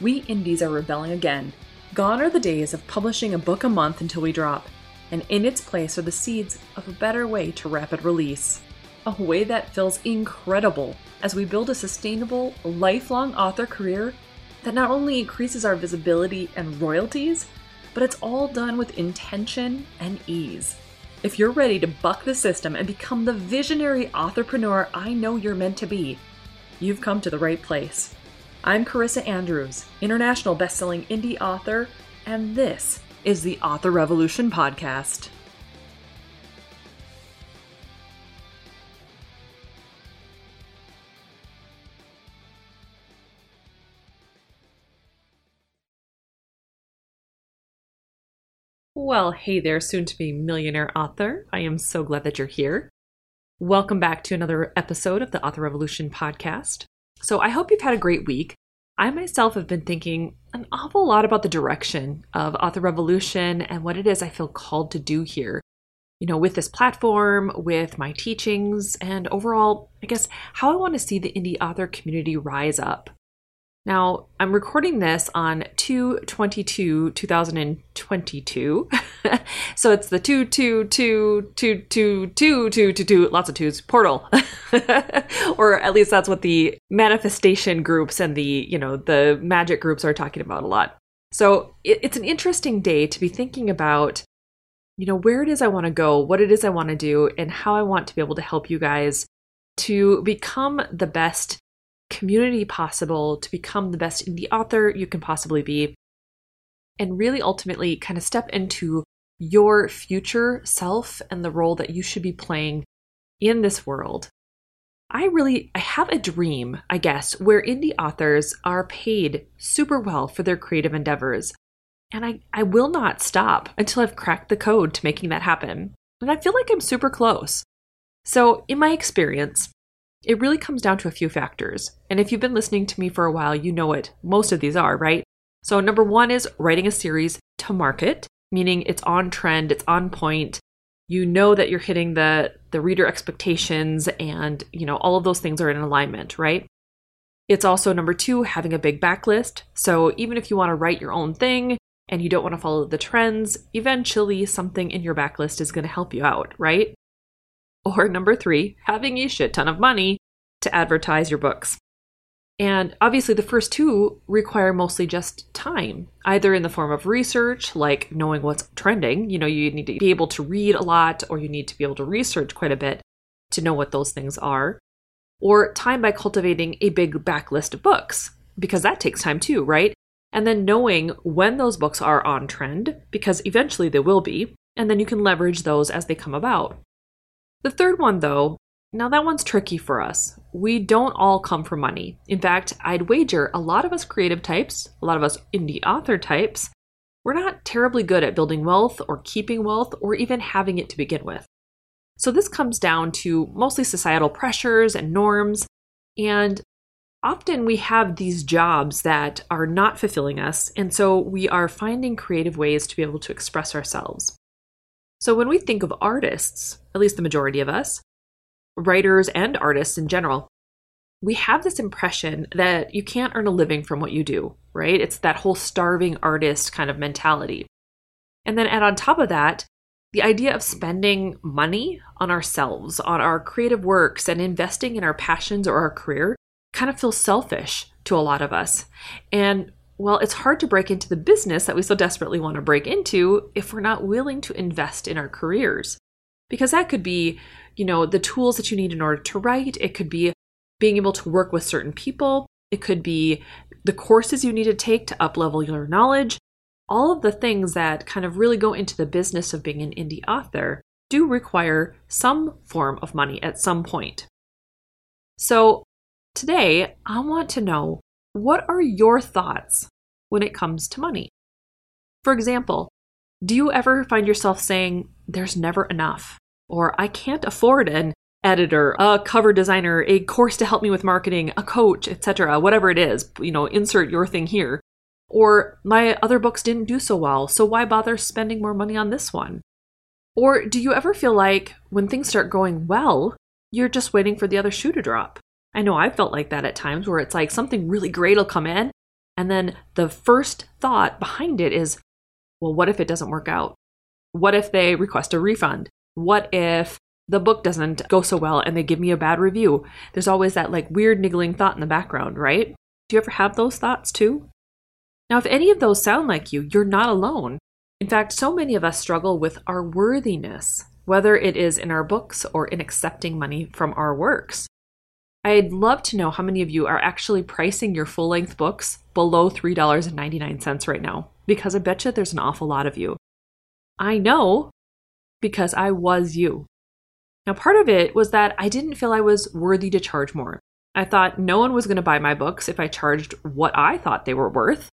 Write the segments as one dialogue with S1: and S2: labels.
S1: we indies are rebelling again. Gone are the days of publishing a book a month until we drop, and in its place are the seeds of a better way to rapid release. A way that feels incredible as we build a sustainable, lifelong author career that not only increases our visibility and royalties, but it's all done with intention and ease. If you're ready to buck the system and become the visionary entrepreneur I know you're meant to be, you've come to the right place. I'm Carissa Andrews, international best-selling indie author, and this is the Author Revolution podcast. Well, hey there, soon to be millionaire author. I am so glad that you're here. Welcome back to another episode of the Author Revolution podcast. So, I hope you've had a great week. I myself have been thinking an awful lot about the direction of Author Revolution and what it is I feel called to do here. You know, with this platform, with my teachings, and overall, I guess, how I want to see the indie author community rise up. Now, I'm recording this on 222 2022. so it's the 222222222, lots of twos, portal. or at least that's what the manifestation groups and the, you know, the magic groups are talking about a lot. So it, it's an interesting day to be thinking about, you know, where it is I want to go, what it is I want to do, and how I want to be able to help you guys to become the best community possible to become the best indie author you can possibly be, and really ultimately kind of step into your future self and the role that you should be playing in this world. I really I have a dream, I guess, where indie authors are paid super well for their creative endeavors. And I, I will not stop until I've cracked the code to making that happen. And I feel like I'm super close. So, in my experience, it really comes down to a few factors. And if you've been listening to me for a while, you know what most of these are, right? So, number one is writing a series to market, meaning it's on trend, it's on point. You know that you're hitting the, the reader expectations and, you know, all of those things are in alignment, right? It's also number two, having a big backlist. So, even if you want to write your own thing and you don't want to follow the trends, eventually something in your backlist is going to help you out, right? Or number three, having a shit ton of money to advertise your books. And obviously, the first two require mostly just time, either in the form of research, like knowing what's trending. You know, you need to be able to read a lot, or you need to be able to research quite a bit to know what those things are, or time by cultivating a big backlist of books, because that takes time too, right? And then knowing when those books are on trend, because eventually they will be, and then you can leverage those as they come about. The third one, though, now that one's tricky for us. We don't all come from money. In fact, I'd wager a lot of us creative types, a lot of us indie author types, we're not terribly good at building wealth or keeping wealth or even having it to begin with. So this comes down to mostly societal pressures and norms. And often we have these jobs that are not fulfilling us. And so we are finding creative ways to be able to express ourselves. So when we think of artists, at least the majority of us, writers and artists in general, we have this impression that you can't earn a living from what you do, right? It's that whole starving artist kind of mentality. And then add on top of that, the idea of spending money on ourselves, on our creative works, and investing in our passions or our career kind of feels selfish to a lot of us. And well, it's hard to break into the business that we so desperately want to break into if we're not willing to invest in our careers. Because that could be, you know, the tools that you need in order to write, it could be being able to work with certain people, it could be the courses you need to take to uplevel your knowledge. All of the things that kind of really go into the business of being an indie author do require some form of money at some point. So, today I want to know what are your thoughts when it comes to money. For example, do you ever find yourself saying, There's never enough? Or I can't afford an editor, a cover designer, a course to help me with marketing, a coach, etc., whatever it is, you know, insert your thing here. Or my other books didn't do so well, so why bother spending more money on this one? Or do you ever feel like when things start going well, you're just waiting for the other shoe to drop? I know I felt like that at times where it's like something really great will come in, and then the first thought behind it is, well, what if it doesn't work out? What if they request a refund? What if the book doesn't go so well and they give me a bad review? There's always that like weird niggling thought in the background, right? Do you ever have those thoughts too? Now, if any of those sound like you, you're not alone. In fact, so many of us struggle with our worthiness, whether it is in our books or in accepting money from our works. I'd love to know how many of you are actually pricing your full length books below $3.99 right now, because I bet you there's an awful lot of you. I know because I was you. Now, part of it was that I didn't feel I was worthy to charge more. I thought no one was going to buy my books if I charged what I thought they were worth.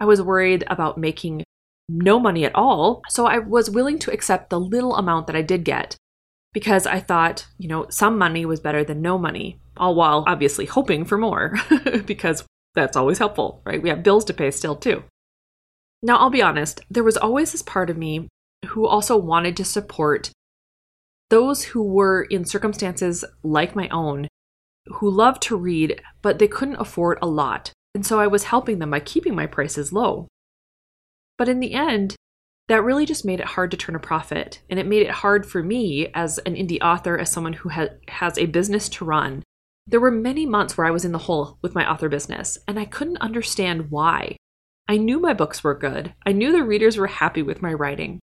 S1: I was worried about making no money at all, so I was willing to accept the little amount that I did get because I thought, you know, some money was better than no money, all while obviously hoping for more because that's always helpful, right? We have bills to pay still, too. Now, I'll be honest, there was always this part of me who also wanted to support those who were in circumstances like my own, who loved to read, but they couldn't afford a lot. And so I was helping them by keeping my prices low. But in the end, that really just made it hard to turn a profit. And it made it hard for me as an indie author, as someone who ha- has a business to run. There were many months where I was in the hole with my author business, and I couldn't understand why. I knew my books were good, I knew the readers were happy with my writing.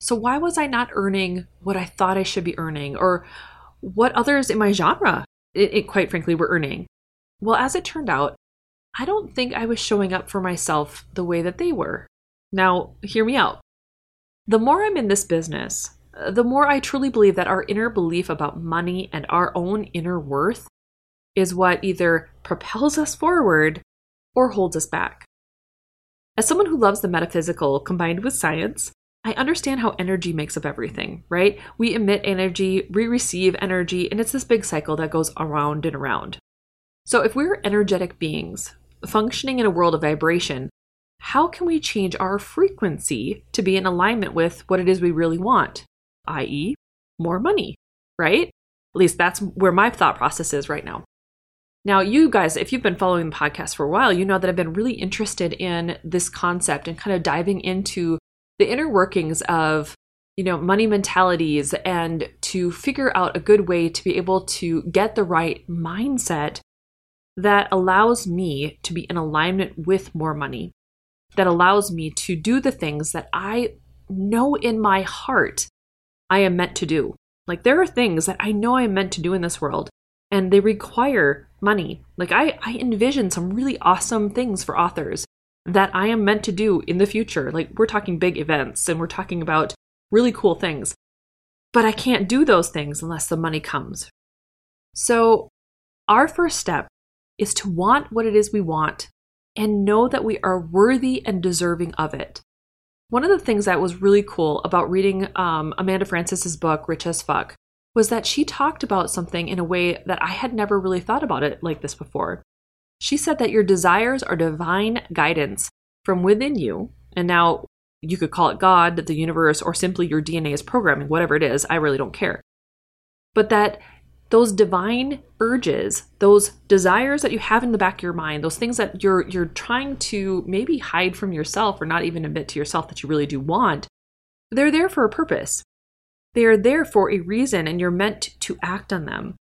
S1: So why was I not earning what I thought I should be earning, or what others in my genre, it, it quite frankly, were earning? Well, as it turned out, I don't think I was showing up for myself the way that they were. Now, hear me out. The more I'm in this business, uh, the more I truly believe that our inner belief about money and our own inner worth is what either propels us forward or holds us back. As someone who loves the metaphysical combined with science, I understand how energy makes up everything, right? We emit energy, we receive energy, and it's this big cycle that goes around and around. So, if we're energetic beings functioning in a world of vibration, how can we change our frequency to be in alignment with what it is we really want, i.e., more money, right? At least that's where my thought process is right now. Now, you guys, if you've been following the podcast for a while, you know that I've been really interested in this concept and kind of diving into the inner workings of you know money mentalities and to figure out a good way to be able to get the right mindset that allows me to be in alignment with more money that allows me to do the things that I know in my heart I am meant to do. Like there are things that I know I'm meant to do in this world and they require money. Like I, I envision some really awesome things for authors that I am meant to do in the future. Like we're talking big events and we're talking about really cool things. But I can't do those things unless the money comes. So our first step is to want what it is we want and know that we are worthy and deserving of it. One of the things that was really cool about reading um, Amanda Frances's book, Rich as Fuck, was that she talked about something in a way that I had never really thought about it like this before. She said that your desires are divine guidance from within you. And now you could call it God, the universe, or simply your DNA is programming, whatever it is. I really don't care. But that those divine urges, those desires that you have in the back of your mind, those things that you're you're trying to maybe hide from yourself or not even admit to yourself that you really do want, they're there for a purpose. They are there for a reason and you're meant to act on them.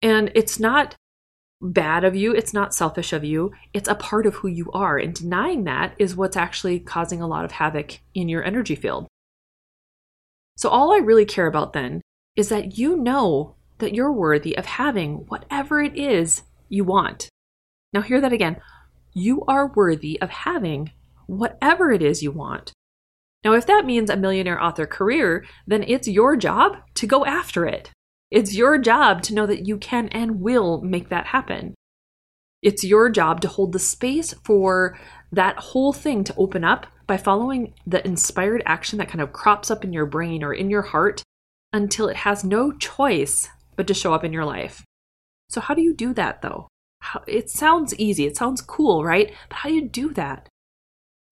S1: And it's not bad of you, it's not selfish of you, it's a part of who you are. And denying that is what's actually causing a lot of havoc in your energy field. So, all I really care about then is that you know that you're worthy of having whatever it is you want. Now, hear that again. You are worthy of having whatever it is you want. Now, if that means a millionaire author career, then it's your job to go after it. It's your job to know that you can and will make that happen. It's your job to hold the space for that whole thing to open up by following the inspired action that kind of crops up in your brain or in your heart until it has no choice but to show up in your life. So, how do you do that though? How, it sounds easy, it sounds cool, right? But how do you do that?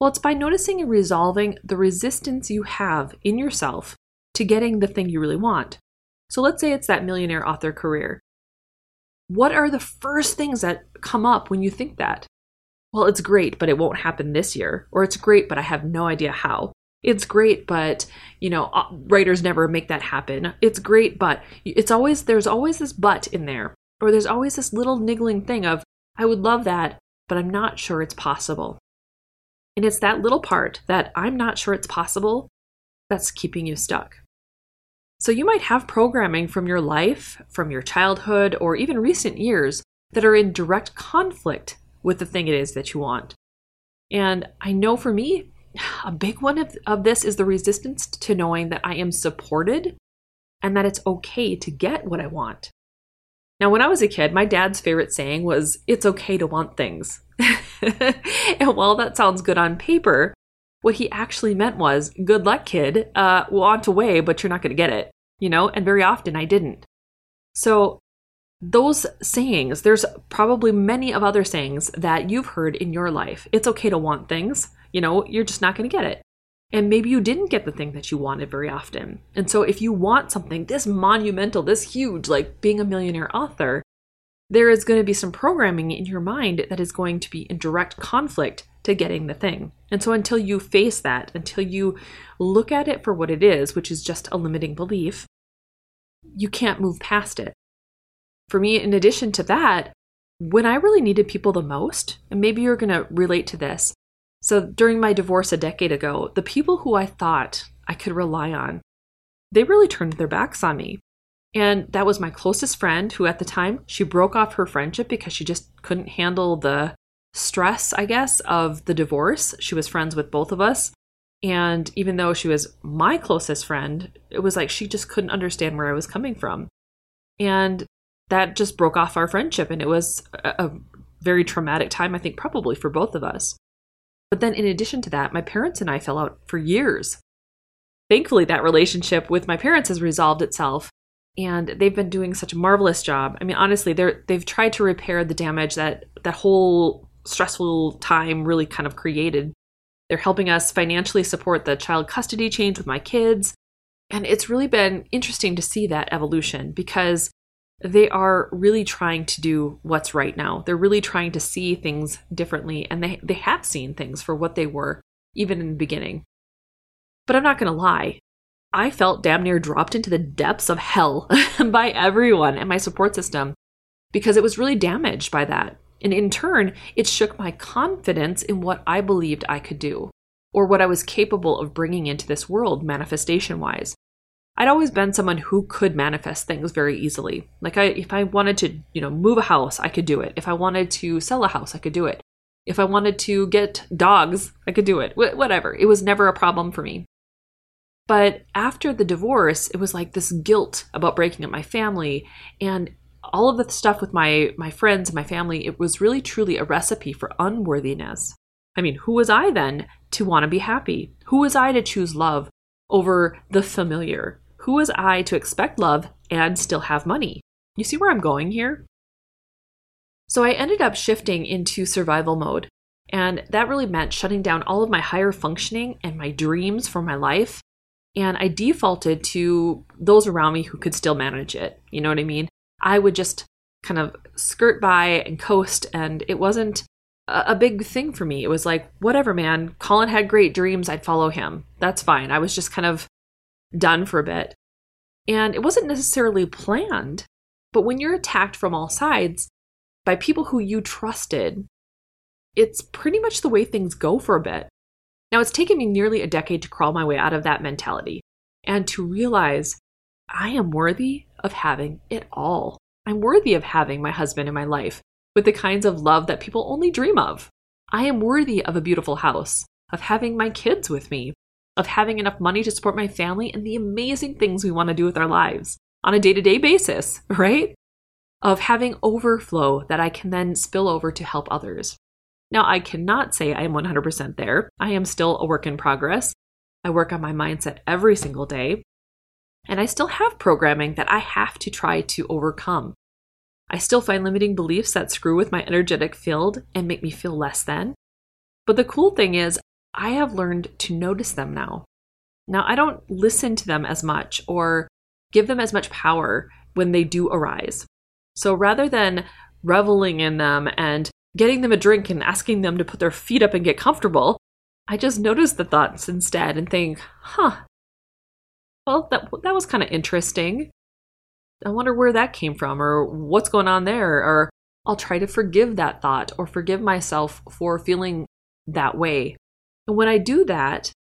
S1: Well, it's by noticing and resolving the resistance you have in yourself to getting the thing you really want. So, let's say it's that millionaire author career. What are the first things that come up when you think that? Well, it's great, but it won't happen this year. Or it's great, but I have no idea how. It's great, but, you know, uh, writers never make that happen. It's great, but it's always, there's always this but in there. Or there's always this little niggling thing of, I would love that, but I'm not sure it's possible. And it's that little part that I'm not sure it's possible that's keeping you stuck. So you might have programming from your life, from your childhood, or even recent years that are in direct conflict with the thing it is that you want. And I know for me, a big one of, of this is the resistance to knowing that I am supported and that it's okay to get what I want. Now, when I was a kid, my dad's favorite saying was, It's okay to want things. and while that sounds good on paper, what he actually meant was, good luck, kid. Uh, want away, but you're not going to get it. You know, and very often I didn't. So, those sayings, there's probably many of other sayings that you've heard in your life. It's okay to want things. You know, you're just not going to get it. And maybe you didn't get the thing that you wanted very often. And so, if you want something this monumental, this huge, like being a millionaire author, there is going to be some programming in your mind that is going to be in direct conflict to getting the thing. And so until you face that, until you look at it for what it is, which is just a limiting belief, you can't move past it. For me, in addition to that, when I really needed people the most, and maybe you're going to relate to this. So during my divorce a decade ago, the people who I thought I could rely on, they really turned their backs on me. And that was my closest friend who at the time she broke off her friendship because she just couldn't handle the stress, I guess, of the divorce. She was friends with both of us. And even though she was my closest friend, it was like she just couldn't understand where I was coming from. And that just broke off our friendship. And it was a, very traumatic time, I think, probably for both of us. But then, in addition to that, my parents and I fell out for years. Thankfully, that relationship with my parents has resolved itself and they've been doing such a marvelous job. I mean, honestly, they're they've tried to repair the damage that that whole stressful time really kind of created. They're helping us financially support the child custody change with my kids, and it's really been interesting to see that evolution because they are really trying to do what's right now. They're really trying to see things differently, and they they have seen things for what they were even in the beginning. But I'm not going to lie, I felt damn near dropped into the depths of hell by everyone and my support system because it was really damaged by that. And in turn, it shook my confidence in what I believed I could do or what I was capable of bringing into this world manifestation wise. I'd always been someone who could manifest things very easily. Like I if I wanted to, you know, move a house, I could do it. If I wanted to sell a house, I could do it. If I wanted to get dogs, I could do it. Wh- whatever. It was never a problem for me. But after the divorce, it was like this guilt about breaking up my family and all of the stuff with my my friends and my family. It was really truly a recipe for unworthiness. I mean, who was I then to want to be happy? Who was I to choose love over the familiar? Who was I to expect love and still have money? You see where I'm going here? So I ended up shifting into survival mode. And that really meant shutting down all of my higher functioning and my dreams for my life and I defaulted to those around me who could still manage it. You know what I mean? I would just kind of skirt by and coast, and it wasn't a, big thing for me. It was like, whatever, man. Colin had great dreams. I'd follow him. That's fine. I was just kind of done for a bit. And it wasn't necessarily planned, but when you're attacked from all sides by people who you trusted, it's pretty much the way things go for a bit. Now, it's taken me nearly a decade to crawl my way out of that mentality and to realize I am worthy of having it all. I'm worthy of having my husband in my life with the kinds of love that people only dream of. I am worthy of a beautiful house, of having my kids with me, of having enough money to support my family and the amazing things we want to do with our lives on a day to day basis, right? of having overflow that I can then spill over to help others. Now, I cannot say I am 100% there. I am still a work in progress. I work on my mindset every single day. And I still have programming that I have to try to overcome. I still find limiting beliefs that screw with my energetic field and make me feel less than. But the cool thing is, I have learned to notice them now. Now, I don't listen to them as much or give them as much power when they do arise. So rather than reveling in them and getting them a drink and asking them to put their feet up and get comfortable, I just notice the thoughts instead and think, huh, well, that, that was kind of interesting. I wonder where that came from or what's going on there. Or I'll try to forgive that thought or forgive myself for feeling that way. And when I do that,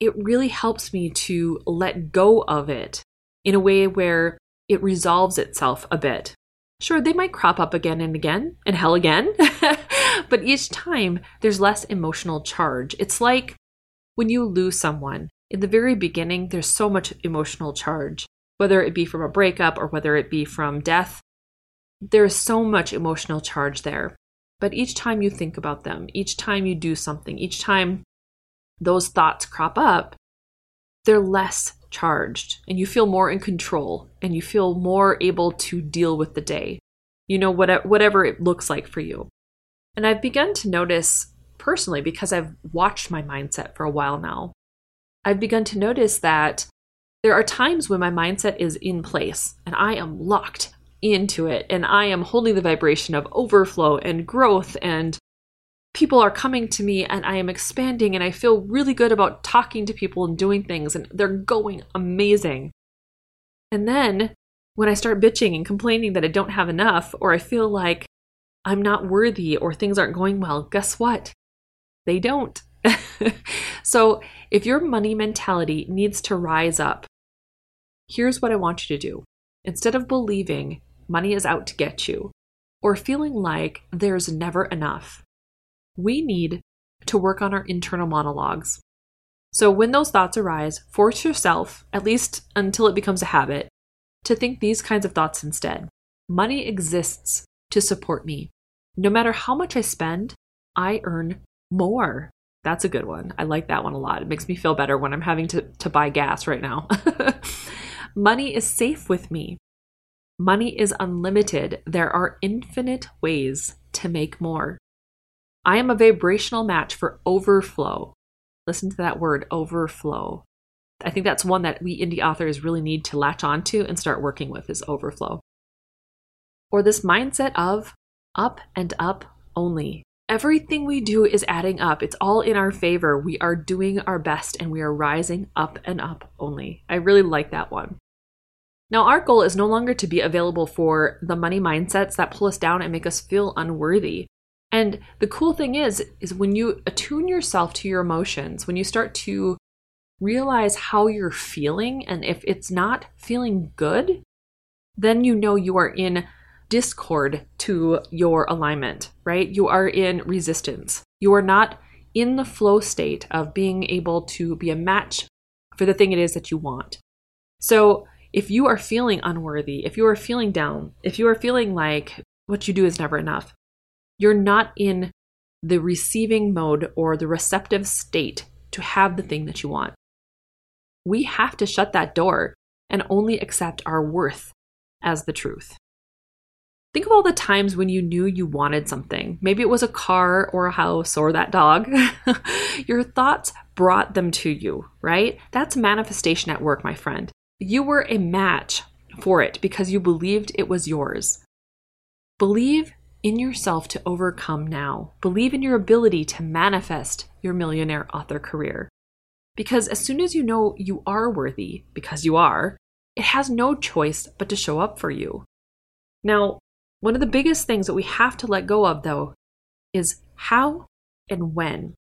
S1: it really helps me to let go of it in a way where it resolves itself a bit. Sure, they might crop up again and again and hell again, but each time there's less emotional charge. It's like when you lose someone. In the very beginning, there's so much emotional charge, whether it be from a breakup or whether it be from death. There's so much emotional charge there. But each time you think about them, each time you do something, each time those thoughts crop up, they're less charged and you feel more in control and you feel more able to deal with the day. You know, whatever, it looks like for you. And I've begun to notice personally because I've watched my mindset for a while now. I've begun to notice that there are times when my mindset is in place and I am locked into it and I am holding the vibration of overflow and growth and people are coming to me and I am expanding and I feel really good about talking to people and doing things and they're going amazing. And then when I start bitching and complaining that I don't have enough or I feel like I'm not worthy or things aren't going well, guess what? They don't. so if your money mentality needs to rise up, here's what I want you to do. Instead of believing money is out to get you or feeling like there's never enough, we need to work on our internal monologues. So when those thoughts arise, force yourself, at least until it becomes a habit, to think these kinds of thoughts instead. Money exists to support me. No matter how much I spend, I earn more. That's a good one. I like that one a lot. It makes me feel better when I'm having to, to buy gas right now. Money is safe with me. Money is unlimited. There are infinite ways to make more. I am a vibrational match for overflow. Listen to that word, overflow. I think that's one that we indie authors really need to latch onto and start working with is overflow. Or this mindset of up and up only. Everything we do is adding up. It's all in our favor. We are doing our best and we are rising up and up only. I really like that one. Now, our goal is no longer to be available for the money mindsets that pull us down and make us feel unworthy. And the cool thing is, is when you attune yourself to your emotions, when you start to realize how you're feeling, and if it's not feeling good, then you know you are in discord to your alignment, right? You are in resistance. You are not in the flow state of being able to be a match for the thing it is that you want. So, if you are feeling unworthy, if you are feeling down, if you are feeling like what you do is never enough, you're not in the receiving mode or the receptive state to have the thing that you want. We have to shut that door and only accept our worth as the truth. Think of all the times when you knew you wanted something. Maybe it was a car or a house or that dog. Your thoughts brought them to you, right? That's manifestation at work, my friend. You were a match for it because you believed it was yours. Believe in yourself to overcome now. Believe in your ability to manifest your millionaire author career. Because as soon as you know you are worthy, because you are, it has no choice but to show up for you. Now, one of the biggest things that we have to let go of, though, is how and when.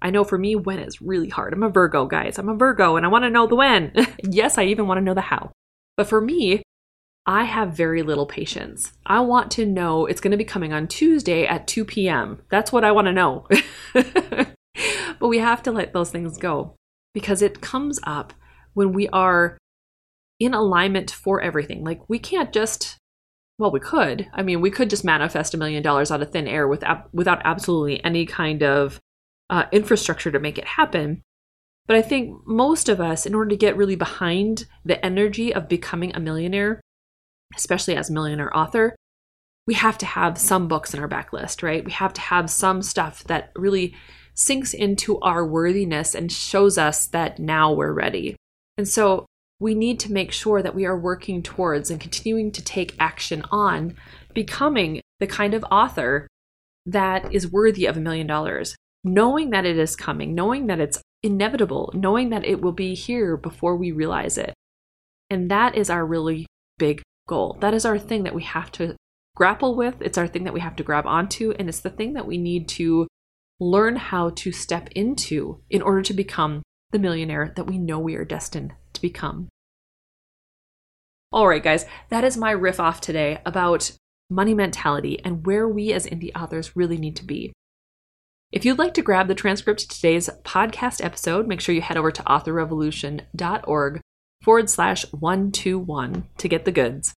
S1: I know for me, when is really hard. I'm a Virgo, guys. I'm a Virgo and I want to know the when. yes, I even want to know the how. But for me, I have very little patience. I want to know it's going to be coming on Tuesday at 2 p.m. That's what I want to know. but we have to let those things go because it comes up when we are in alignment for everything. Like we can't just well, we could. I mean, we could just manifest a million dollars out of thin air with, without absolutely any kind of uh, infrastructure to make it happen. But I think most of us, in order to get really behind the energy of becoming a millionaire, especially as a millionaire author, we have to have some books in our backlist, right? We have to have some stuff that really sinks into our worthiness and shows us that now we're ready. And so we need to make sure that we are working towards and continuing to take action on becoming the kind of author that is worthy of a million dollars, knowing that it is coming, knowing that it's inevitable, knowing that it will be here before we realize it. And that is our really big goal. That is our thing that we have to grapple with. It's our thing that we have to grab onto. And it's the thing that we need to learn how to step into in order to become the millionaire that we know we are destined to become. All right, guys, that is my riff off today about money mentality and where we as indie authors really need to be. If you'd like to grab the transcript to today's podcast episode, make sure you head over to authorrevolution.org forward slash 121 to get the goods.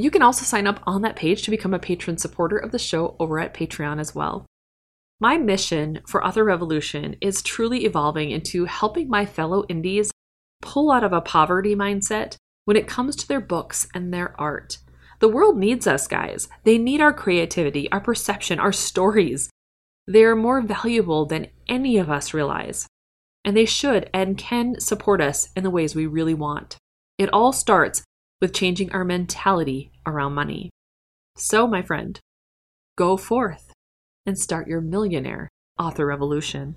S1: You can also sign up on that page to become a patron supporter of the show over at Patreon as well. My mission for Author Revolution is truly evolving into helping my fellow indies pull out of a poverty mindset when it comes to their books and their art. The world needs us, guys. They need our creativity, our perception, our stories. They are more valuable than any of us realize. And they should and can support us in the ways we really want. It all starts with changing our mentality around money. So, my friend, go forth and start your millionaire author revolution.